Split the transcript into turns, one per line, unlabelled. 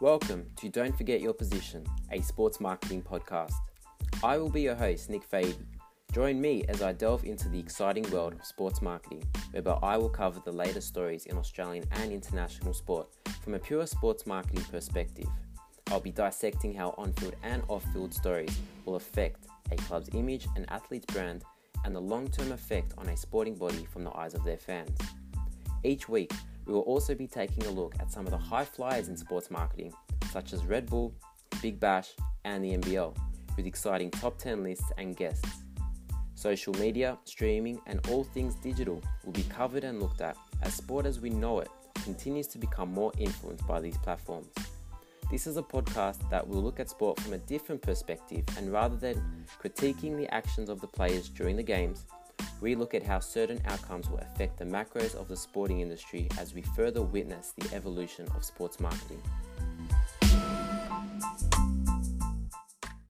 Welcome to Don't Forget Your Position, a sports marketing podcast. I will be your host, Nick Fady. Join me as I delve into the exciting world of sports marketing, whereby I will cover the latest stories in Australian and international sport from a pure sports marketing perspective. I'll be dissecting how on field and off field stories will affect a club's image and athlete's brand and the long term effect on a sporting body from the eyes of their fans. Each week, we will also be taking a look at some of the high flyers in sports marketing, such as Red Bull, Big Bash, and the NBL, with exciting top 10 lists and guests. Social media, streaming, and all things digital will be covered and looked at as sport as we know it continues to become more influenced by these platforms. This is a podcast that will look at sport from a different perspective and rather than critiquing the actions of the players during the games, we look at how certain outcomes will affect the macros of the sporting industry as we further witness the evolution of sports marketing.